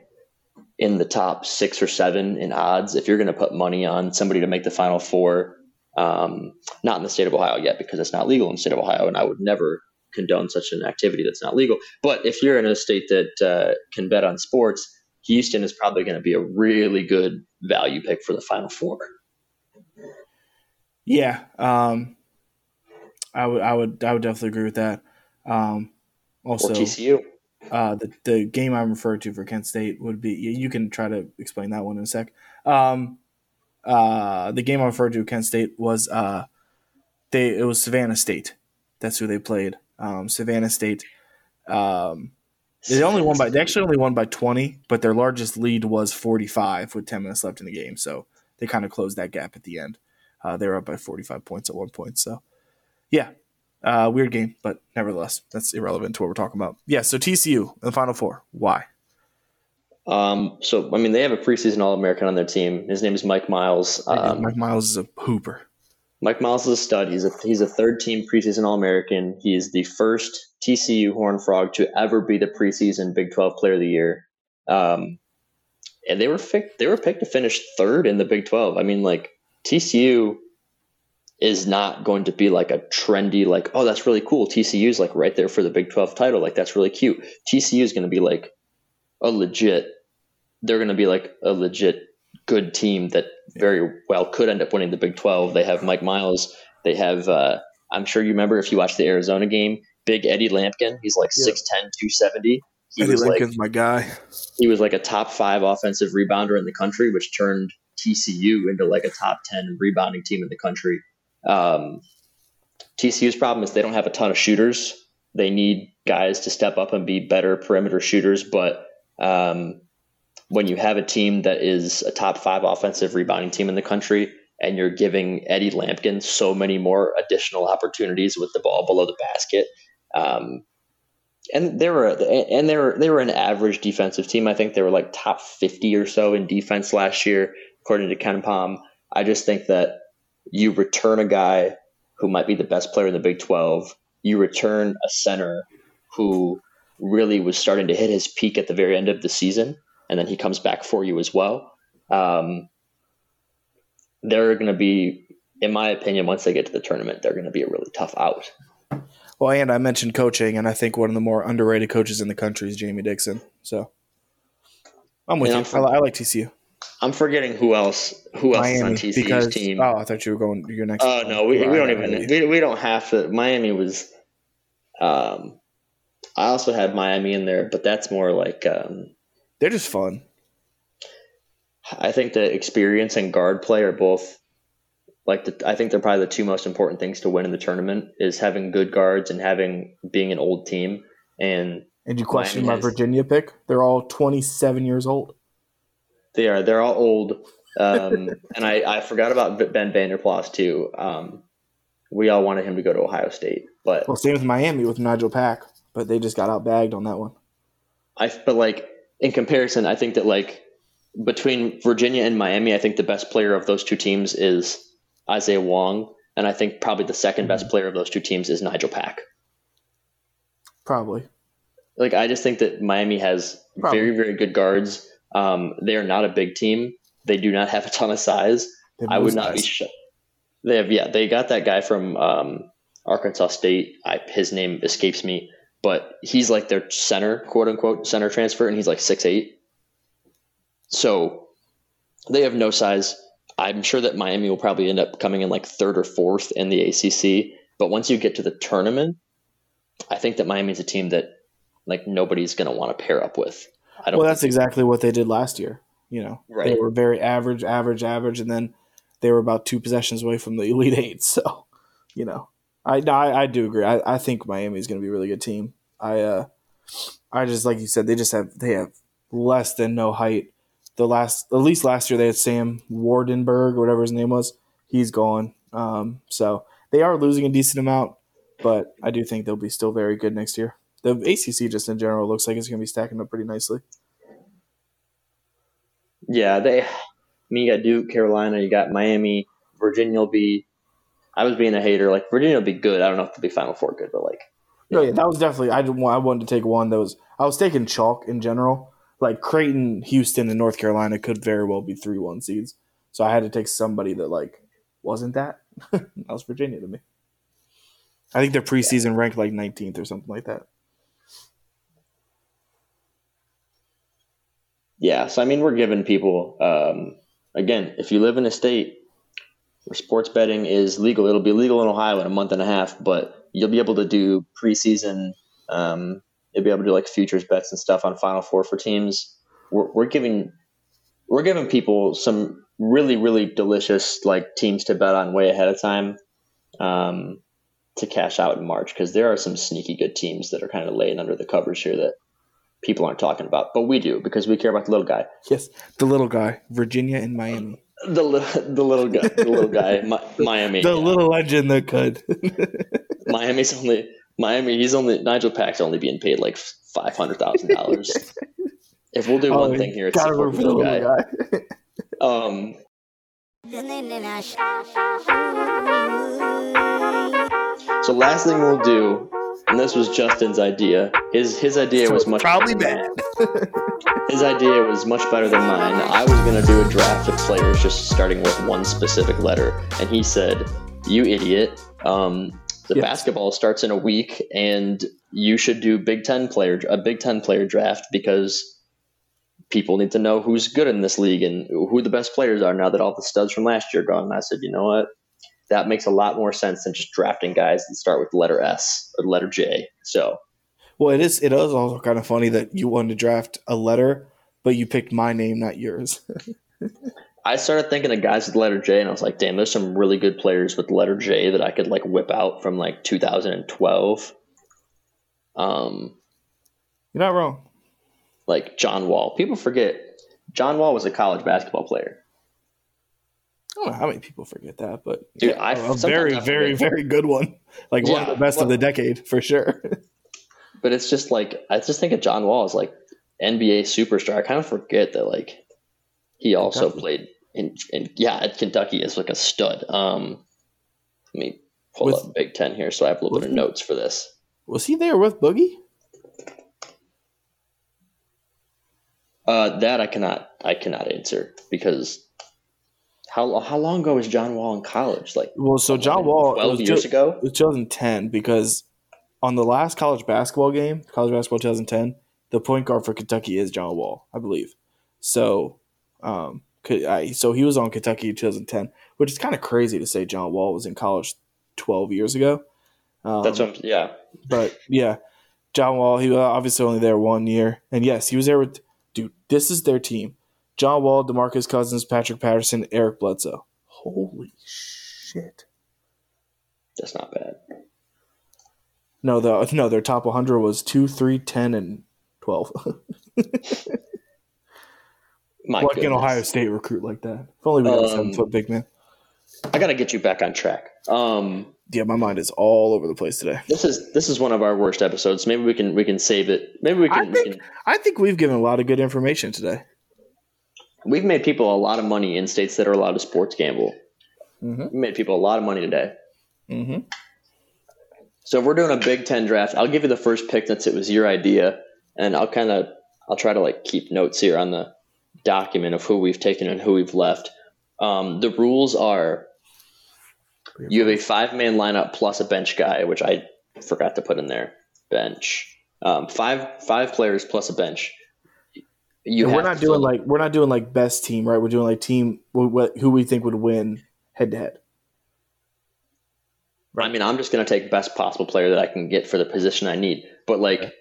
[SPEAKER 1] in the top six or seven in odds. If you're going to put money on somebody to make the Final Four, um, not in the state of Ohio yet because it's not legal in the state of Ohio, and I would never condone such an activity that's not legal. But if you're in a state that uh, can bet on sports, Houston is probably going to be a really good value pick for the Final Four.
[SPEAKER 2] Yeah, um, I would, I would, I would definitely agree with that. Um, also,
[SPEAKER 1] or TCU.
[SPEAKER 2] Uh, the the game I'm referring to for Kent State would be. You can try to explain that one in a sec. Um, uh, the game I referred to Kent State was uh, they it was Savannah State. That's who they played. Um, Savannah State. Um, they only won by they actually only won by 20, but their largest lead was 45 with 10 minutes left in the game. So they kind of closed that gap at the end. Uh, they were up by 45 points at one point. So yeah, uh, weird game, but nevertheless, that's irrelevant to what we're talking about. Yeah, so TCU in the Final Four. Why?
[SPEAKER 1] Um, so, I mean, they have a preseason All American on their team. His name is Mike Miles. Um,
[SPEAKER 2] Mike Miles is a hooper.
[SPEAKER 1] Mike Miles is a stud. He's a he's a third team preseason All American. He is the first TCU Horn Frog to ever be the preseason Big Twelve Player of the Year. Um, and they were picked, they were picked to finish third in the Big Twelve. I mean, like TCU is not going to be like a trendy like oh that's really cool. TCU is like right there for the Big Twelve title. Like that's really cute. TCU is going to be like a legit. They're going to be like a legit good team that very well could end up winning the Big 12. They have Mike Miles. They have, uh, I'm sure you remember if you watched the Arizona game, Big Eddie Lampkin. He's like
[SPEAKER 2] Yeah.
[SPEAKER 1] 6'10, 270. He
[SPEAKER 2] Eddie
[SPEAKER 1] was like
[SPEAKER 2] Lampkin's my guy.
[SPEAKER 1] he was like a top five offensive rebounder in the country, which turned TCU into like a top 10 rebounding team in the country. Um, TCU's problem is they don't have a ton of shooters. They need guys to step up and be better perimeter shooters. But um, when you have a team that is a top five offensive rebounding team in the country, and you're giving Eddie Lampkin so many more additional opportunities with the ball below the basket, um, and they were and they were they were an average defensive team. I think they were like top fifty or so in defense last year, according to KenPom. I just think that you return a guy who might be the best player in the Big Twelve. You return a center who really was starting to hit his peak at the very end of the season, and then he comes back for you as well. Um, they're going to be, in my opinion, once they get to the tournament, they're going to be a really tough out.
[SPEAKER 2] Well, and I mentioned coaching, and I think one of the more underrated coaches in the country is Jamie Dixon. So I'm with
[SPEAKER 1] Yeah,
[SPEAKER 2] you.
[SPEAKER 1] I'm
[SPEAKER 2] I, I like TCU.
[SPEAKER 1] I'm forgetting who else who else
[SPEAKER 2] Miami
[SPEAKER 1] is on TCU's
[SPEAKER 2] because
[SPEAKER 1] team.
[SPEAKER 2] oh, I thought you were going to your next.
[SPEAKER 1] Oh no, we, we don't even we, we don't have to. Miami was. Um, I also had Miami in there, but that's more like um,
[SPEAKER 2] They're just fun.
[SPEAKER 1] I think the experience and guard play are both like the, I think they're probably the two most important things to win in the tournament is having good guards and having being an old team. And
[SPEAKER 2] And you question
[SPEAKER 1] Miami
[SPEAKER 2] my
[SPEAKER 1] has-
[SPEAKER 2] Virginia pick? They're all 27 years old.
[SPEAKER 1] They are they're all old. Um, and I, I forgot about Ben Vander Plas too. Um, we all wanted him to go to Ohio State, but
[SPEAKER 2] Well, same with Miami with Nigel Pack, but they just got outbagged on that one.
[SPEAKER 1] I but like in comparison, I think that like between Virginia and Miami, I think the best player of those two teams is Isaiah Wong, and I think probably the second best player of those two teams is Nigel Pack.
[SPEAKER 2] Probably.
[SPEAKER 1] Like I just think that Miami has
[SPEAKER 2] Probably.
[SPEAKER 1] very very good guards. Um, they are not a big team. They do not have a ton of size. I would
[SPEAKER 2] no
[SPEAKER 1] not be. Sh- they have yeah. They got that guy from um, Arkansas State. I, his name escapes me, but he's like their center, quote unquote, center transfer, and he's like six eight. So they have no size. I'm sure that Miami will probably end up coming in like third or fourth in the ACC. But once you get to the tournament, I think that Miami's a team that like nobody's going to want to pair up with.
[SPEAKER 2] I don't. Well, that's exactly what they did last year. You know, right. they were very average, average, average, and then they were about two possessions away from the Elite Eight. So, you know, I I, I do agree. I, I think Miami is going to be a really good team. I uh, I just like you said, they just have they have less than no height. The last, at least last year, they had Sam Waardenburg or whatever his name was. He's gone. Um, so they are losing a decent amount, but I do think they'll be still very good next year. The ACC just in general looks like it's going to be stacking up pretty nicely.
[SPEAKER 1] Yeah, they. I mean, you got Duke, Carolina, you got Miami, Virginia will be. I was being a hater. Like Virginia will be good. I don't know if they'll be Final Four good, but like.
[SPEAKER 2] No, yeah, that was definitely. I didn't. I wanted to take one that was. I was taking chalk in general. Like Creighton, Houston, and North Carolina could very well be three one seeds. So I had to take somebody that like wasn't that. that was Virginia to me. I think their preseason ranked like 19th or something like that.
[SPEAKER 1] Yeah, so I mean, we're giving people um, again, if you live in a state where sports betting is legal, it'll be legal in Ohio in a month and a half, but you'll be able to do preseason. Um, you'll be able to do like futures bets and stuff on Final Four for teams. We're, we're giving we're giving people some really really delicious like teams to bet on way ahead of time um, to cash out in March because there are some sneaky good teams that are kind of laying under the covers here that people aren't talking about, but we do because we care about the little guy.
[SPEAKER 2] Yes, the little guy, Virginia and Miami.
[SPEAKER 1] The little, the little guy, the little guy, Miami.
[SPEAKER 2] The yeah. little legend that could.
[SPEAKER 1] Miami's only Miami. He's only Nigel Pack's only being paid like five hundred thousand dollars. if we'll do oh, one thing here, it's support the little guy. guy. um. So last thing we'll do and this was Justin's idea. His his idea so was much
[SPEAKER 2] probably bad.
[SPEAKER 1] his idea was much better than mine. I was gonna do a draft of players just starting with one specific letter, and he said, "You idiot! Um, the yes. basketball starts in a week, and you should do Big Ten player a Big Ten player draft because." People need to know who's good in this league and who the best players are now that all the studs from last year are gone. And I said, you know what? That makes a lot more sense than just drafting guys that start with letter S or letter J. So,
[SPEAKER 2] well, it is. It is also kind of funny that you wanted to draft a letter, but you picked my name, not yours.
[SPEAKER 1] I started thinking of guys with letter J, and I was like, damn, there's some really good players with letter J that I could like whip out from like 2012. Um,
[SPEAKER 2] you're not wrong.
[SPEAKER 1] Like John Wall. People forget John Wall was a college basketball player.
[SPEAKER 2] I don't know how many people forget that, but Dude, yeah, I, a very, very, very good one. Like yeah, one of the best well, of the decade for sure.
[SPEAKER 1] but it's just like I just think of John Wall as like NBA superstar. I kind of forget that like he also Kentucky. played in, in yeah at Kentucky as like a stud. Um, let me pull with, up Big Ten here so I have a little bit of he, notes for this.
[SPEAKER 2] Was he there with Boogie?
[SPEAKER 1] Uh, that I cannot I cannot answer because how how long ago was John Wall in college? Like,
[SPEAKER 2] well, so John Wall
[SPEAKER 1] twelve years ju- ago.
[SPEAKER 2] It was 2010 because on the last college basketball game, college basketball 2010, the point guard for Kentucky is John Wall, I believe. So, um, I, so he was on Kentucky 2010, which is kind of crazy to say John Wall was in college 12 years ago.
[SPEAKER 1] Um, That's what, yeah.
[SPEAKER 2] But yeah, John Wall, he was obviously only there one year, and yes, he was there with. Dude, this is their team. John Wall, DeMarcus Cousins, Patrick Patterson, Eric Bledsoe. Holy shit.
[SPEAKER 1] That's not bad.
[SPEAKER 2] No, the no, their top 100 was 2, 3, 10 and 12. My like an Ohio State recruit like that. If only we had um, a seven foot big man.
[SPEAKER 1] I got to get you back on track. Um,
[SPEAKER 2] yeah, my mind is all over the place today.
[SPEAKER 1] This is this is one of our worst episodes. Maybe we can we can save it. Maybe we can.
[SPEAKER 2] I think,
[SPEAKER 1] we can,
[SPEAKER 2] I think we've given a lot of good information today
[SPEAKER 1] we've made people a lot of money in states that are allowed to sports gamble. Mm-hmm. We made people a lot of money today. Mm-hmm. So if we're doing a Big Ten draft, I'll give you the first pick since it was your idea, and I'll kind of I'll try to like keep notes here on the document of who we've taken and who we've left. Um, the rules are you have a five man lineup plus a bench guy, which I forgot to put in there. Bench. Um, five five players plus a bench you
[SPEAKER 2] we're not doing like we're not doing like best team, right? We're doing like team who we think would win head to head.
[SPEAKER 1] I mean, I'm just going to take best possible player that I can get for the position I need. But like,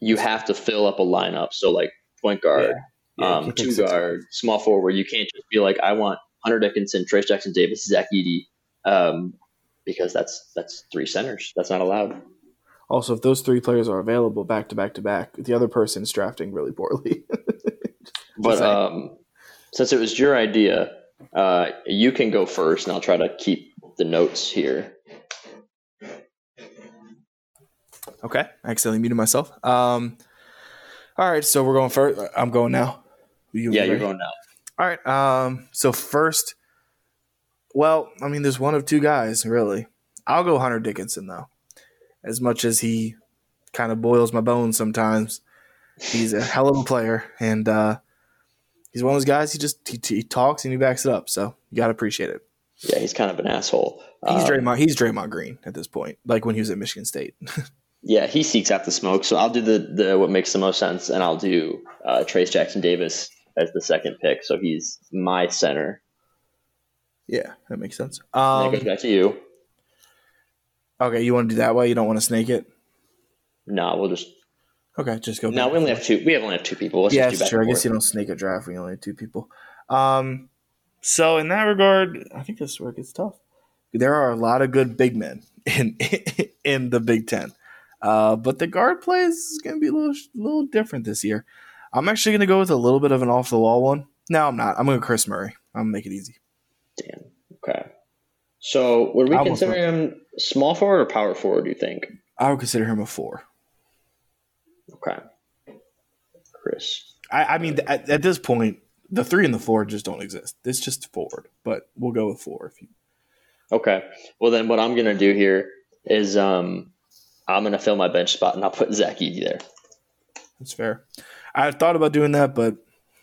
[SPEAKER 1] you have to fill up a lineup. So like point guard,
[SPEAKER 2] Yeah,
[SPEAKER 1] um, two guard, small forward. You can't just be like, I want Hunter Dickinson, Trayce Jackson-Davis, Zach Edey, um, because that's that's three centers. That's not allowed.
[SPEAKER 2] Also, if those three players are available back to back to back, the other person's drafting really poorly.
[SPEAKER 1] But um, since it was your idea, uh, you can go first, and I'll try to keep the notes here.
[SPEAKER 2] okay, I accidentally muted myself. Um, all right, so we're going first. I'm going now. You
[SPEAKER 1] Yeah,
[SPEAKER 2] ready?
[SPEAKER 1] you're going now.
[SPEAKER 2] All right. Um. So first, well, I mean, there's one of two guys really. I'll go Hunter Dickinson though. As much as he kind of boils my bones sometimes, he's a hell of a player, and uh, he's one of those guys. He just he, he talks and he backs it up. So you gotta appreciate it.
[SPEAKER 1] Yeah, he's kind of an asshole.
[SPEAKER 2] He's
[SPEAKER 1] Um,
[SPEAKER 2] Draymond. He's Draymond Green at this point, like when he was at Michigan State.
[SPEAKER 1] Yeah, he seeks out the smoke. So I'll do the, the what makes the most sense, and I'll do uh, Trayce Jackson-Davis as the second pick. So he's my center.
[SPEAKER 2] yeah, that makes sense. Um,
[SPEAKER 1] goes back to you.
[SPEAKER 2] Okay, you want to do that way? You don't want to snake it?
[SPEAKER 1] No, we'll just
[SPEAKER 2] Okay, just go.
[SPEAKER 1] no. We only have two. We only have two people. Let's
[SPEAKER 2] yeah,
[SPEAKER 1] just
[SPEAKER 2] true. I guess you don't snake a draft. We only have two people. Um, so in that regard, I think this work is where it gets tough. There are a lot of good big men in in the Big Ten, uh, but the guard play is going to be a little little different this year. I'm actually going to go with a little bit of an off the wall one. No, I'm not. I'm going to Kris Murray. I'm going to make it easy.
[SPEAKER 1] Damn. Okay. So would we
[SPEAKER 2] I almost
[SPEAKER 1] consider him small forward or power forward? Do you think?
[SPEAKER 2] I would consider him a four.
[SPEAKER 1] Okay. Kris.
[SPEAKER 2] I, I mean, at, at this point, the three and the four just don't exist. It's just forward, but we'll go with four if you.
[SPEAKER 1] Okay. Well, then what I'm gonna do here is um, I'm gonna fill my bench spot, and I'll put Zach Edey there.
[SPEAKER 2] That's fair. I thought about doing that, but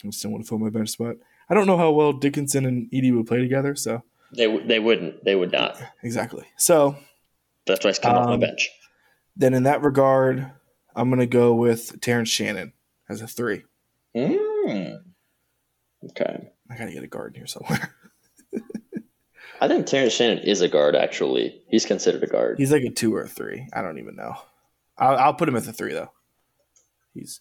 [SPEAKER 2] I just didn't want to fill my bench spot. I don't know how well Dickinson and Edey would play together, so
[SPEAKER 1] They they wouldn't. They would not.
[SPEAKER 2] exactly. So
[SPEAKER 1] That's why it's come off my
[SPEAKER 2] Um,
[SPEAKER 1] bench.
[SPEAKER 2] then, in that regard, I'm going to go with Terrence Shannon as a three.
[SPEAKER 1] Mm. Okay.
[SPEAKER 2] I got to get a guard here somewhere.
[SPEAKER 1] I think Terrence Shannon is a guard. Actually, he's considered a guard.
[SPEAKER 2] He's like a two or a three. I don't even know. I'll, I'll put him at the three though. He's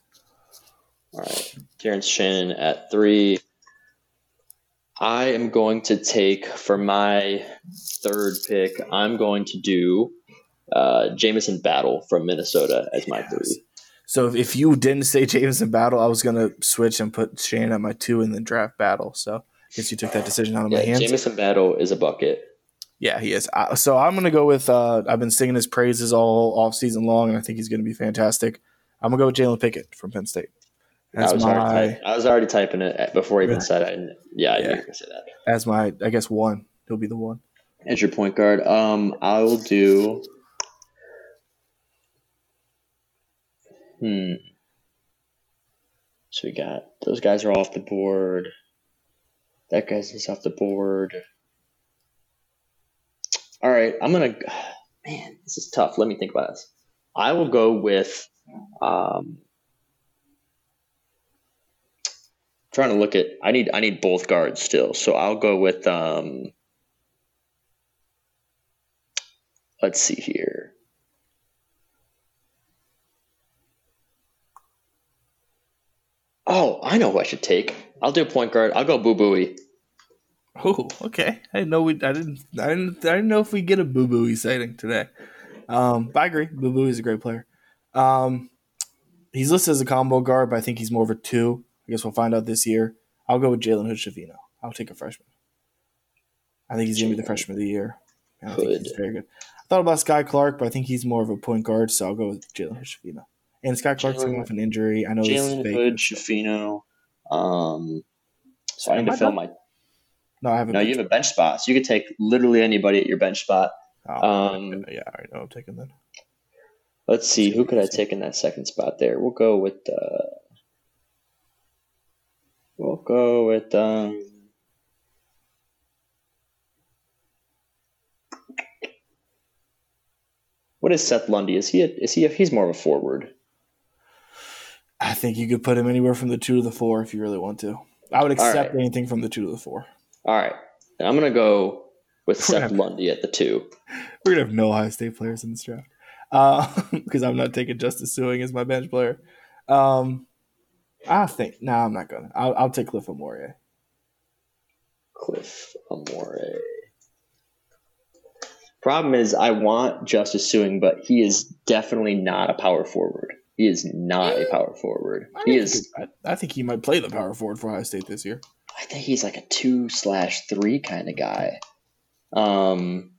[SPEAKER 1] All right. Terrence Shannon at three. I am going to take for my third pick. I'm going to do uh, Jamison Battle from Minnesota as my
[SPEAKER 2] Yes.
[SPEAKER 1] three.
[SPEAKER 2] so. If, if you didn't say Jamison Battle, I was going to switch and put Shannon at my two and then draft Battle. So I guess you took that decision out of my hands.
[SPEAKER 1] Jamison Battle is a bucket.
[SPEAKER 2] Yeah, he is. So I'm going to go with. Uh, I've been singing his praises all off season long, and I think he's going to be fantastic. I'm going to go with Jalen Pickett from Penn State.
[SPEAKER 1] I
[SPEAKER 2] As
[SPEAKER 1] was, already
[SPEAKER 2] my,
[SPEAKER 1] type- I was already typing it before I even
[SPEAKER 2] Really?
[SPEAKER 1] said it. And yeah, I knew
[SPEAKER 2] Yeah.
[SPEAKER 1] you were going to say that.
[SPEAKER 2] as my, I guess one. He'll be the one.
[SPEAKER 1] As your point guard, um, I will do. Hmm. So we got those guys are off the board. That guy's is off the board. All right, I'm gonna. Man, this is tough. Let me think about this. I will go with. Um, trying to look at. I need. I need both guards still. So I'll go with. Um, let's see here. Oh, I know who I should take. I'll do point guard. I'll go Boo Buie.
[SPEAKER 2] Oh, okay. I didn't know we. I didn't. I didn't. I didn't know if we get a Boo Boo sighting today. Um, but I agree. Boo Boo is a great player. Um, he's listed as a combo guard, but I think he's more of a two. I guess we'll find out this year. I'll go with Jalen Hood-Schifino. I'll take a freshman. I think he's going to be the freshman of the year. I think he's very good. I thought about Skyy Clark, but I think he's more of a point guard, so I'll go with Jalen Hood-Schifino. And Skyy Clark's coming off an injury. I know
[SPEAKER 1] Jalen. Hood, Schifino. Um, so I
[SPEAKER 2] Am
[SPEAKER 1] need
[SPEAKER 2] I
[SPEAKER 1] to fill
[SPEAKER 2] done?
[SPEAKER 1] my.
[SPEAKER 2] No, I haven't.
[SPEAKER 1] No, you have a bench spot, so you could take literally anybody at your bench spot.
[SPEAKER 2] Oh,
[SPEAKER 1] um,
[SPEAKER 2] yeah, I know. I'm taking that.
[SPEAKER 1] Let's see, who could I take in that second spot there? We'll go with. Uh, we'll go with. Um, what is Seth Lundy? Is he? A, is he? A, he's more of a forward.
[SPEAKER 2] I think you could put him anywhere from the two to the four if you really want to. I would accept
[SPEAKER 1] right.
[SPEAKER 2] anything from the two to the four.
[SPEAKER 1] All right. And I'm going to go with
[SPEAKER 2] We're
[SPEAKER 1] Seth
[SPEAKER 2] gonna-
[SPEAKER 1] Lundy at the two.
[SPEAKER 2] We're gonna have no Ohio State players in this draft because I'm not taking Justice Sueing as my bench player. Um, I think no, I'm not gonna. I'll, I'll take Cliff Omoruyi.
[SPEAKER 1] Cliff Omoruyi. Problem is, I want Justice Sueing, but he is definitely not a power forward. He is not a power forward. He is.
[SPEAKER 2] I, I think he might play the power forward for Ohio State this year.
[SPEAKER 1] I think he's like a two slash three kind of guy. Um,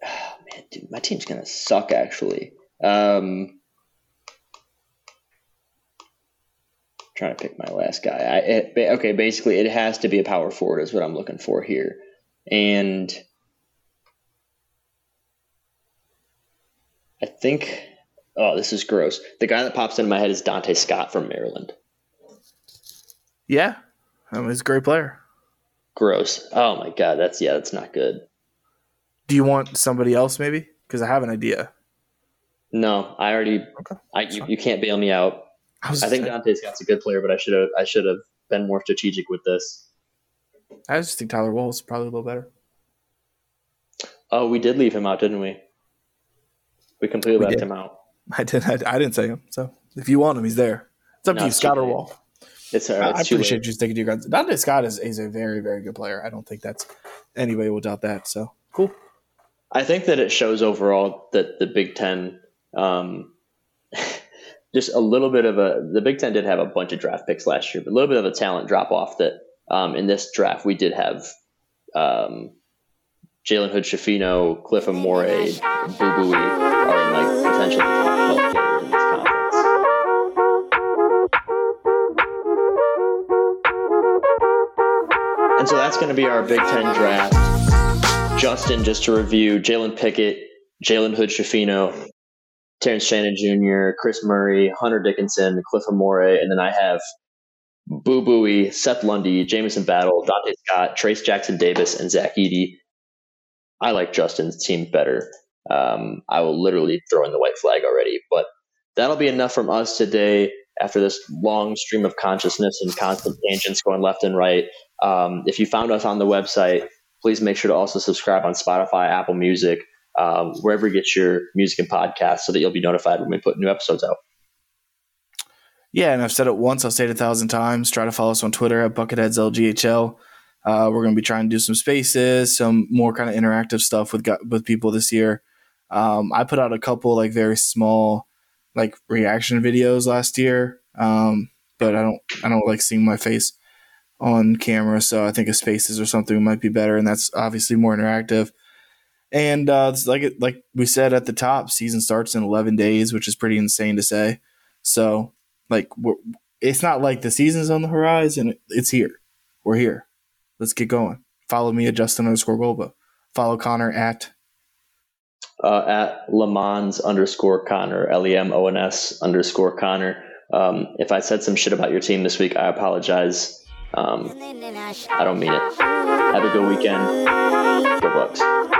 [SPEAKER 1] oh, man, dude, my team's gonna suck. Actually, um, trying to pick my last guy. I it, okay, basically, it has to be a power forward is what I'm looking for here, and I think. Oh, this is gross. The guy that pops into my head is Donta Scott from Maryland.
[SPEAKER 2] Yeah, I mean, he's a great player.
[SPEAKER 1] Gross. Oh my god, that's yeah, that's not good.
[SPEAKER 2] Do you want somebody else maybe? Because I have an idea.
[SPEAKER 1] No, I already.
[SPEAKER 2] Okay.
[SPEAKER 1] I you, you can't bail me out.
[SPEAKER 2] I, was
[SPEAKER 1] I think Donta Scott's a good player, but I should have I should have been more strategic with this.
[SPEAKER 2] I just think Tyler Walls is probably a little better.
[SPEAKER 1] Oh, we did leave him out, didn't we? We completely
[SPEAKER 2] We
[SPEAKER 1] left
[SPEAKER 2] did.
[SPEAKER 1] him out.
[SPEAKER 2] I did. I, I didn't say him. So if you want him, he's there. It's up
[SPEAKER 1] No,
[SPEAKER 2] to you, Scott or. Wahl.
[SPEAKER 1] It's, uh,
[SPEAKER 2] I
[SPEAKER 1] it's too
[SPEAKER 2] appreciate
[SPEAKER 1] late.
[SPEAKER 2] you sticking to your guns. Dante Scott is, is a very, very good player. I don't think that's anybody will doubt that. So cool.
[SPEAKER 1] I think that it shows overall that the Big Ten, um, just a little bit of a the Big Ten did have a bunch of draft picks last year, but a little bit of a talent drop off. That um, in this draft we did have um, Jalen Hood, Schifino, Cliff Omoruyi, Boo Buie are in like potentially top twelve players in this conference. And so that's going to be our Big Ten draft. Justin, just to review, Jalen Pickett, Jalen Hood Schifino, Terrence Shannon Jr., Kris Murray, Hunter Dickinson, Cliff Omoruyi, and then I have Boo Buie, Seth Lundy, Jamison Battle, Donta Scott, Trayce Jackson-Davis, and Zach Edey. I like Justin's team better. Um, I will literally throw in the white flag already, but that'll be enough from us today after this long stream of consciousness and constant tangents going left and right. Um, if you found us on the website, please make sure to also subscribe on Spotify, Apple Music, um, wherever you get your music and podcasts so that you'll be notified when we put new episodes out.
[SPEAKER 2] Yeah, and I've said it once. I'll say it a thousand times. Try to follow us on Twitter at BucketheadsLGHL. Uh, we're going to be trying to do some spaces, some more kind of interactive stuff with with people this year. Um, I put out a couple like very small like reaction videos last year, um, but I don't I don't like seeing my face on camera, so I think a spaces or something might be better, and that's obviously more interactive. And uh, like like we said at the top, season starts in 11 days, which is pretty insane to say. So like it's not like the season's on the horizon; it's here. We're here. Let's get going. Follow me at Justin underscore Golba. Follow Connor at
[SPEAKER 1] uh, at Lemons underscore Connor, L E M O N S underscore Connor. Um, if I said some shit about your team this week, I apologize. Um, I don't mean it. Have a good weekend. Go Bucks.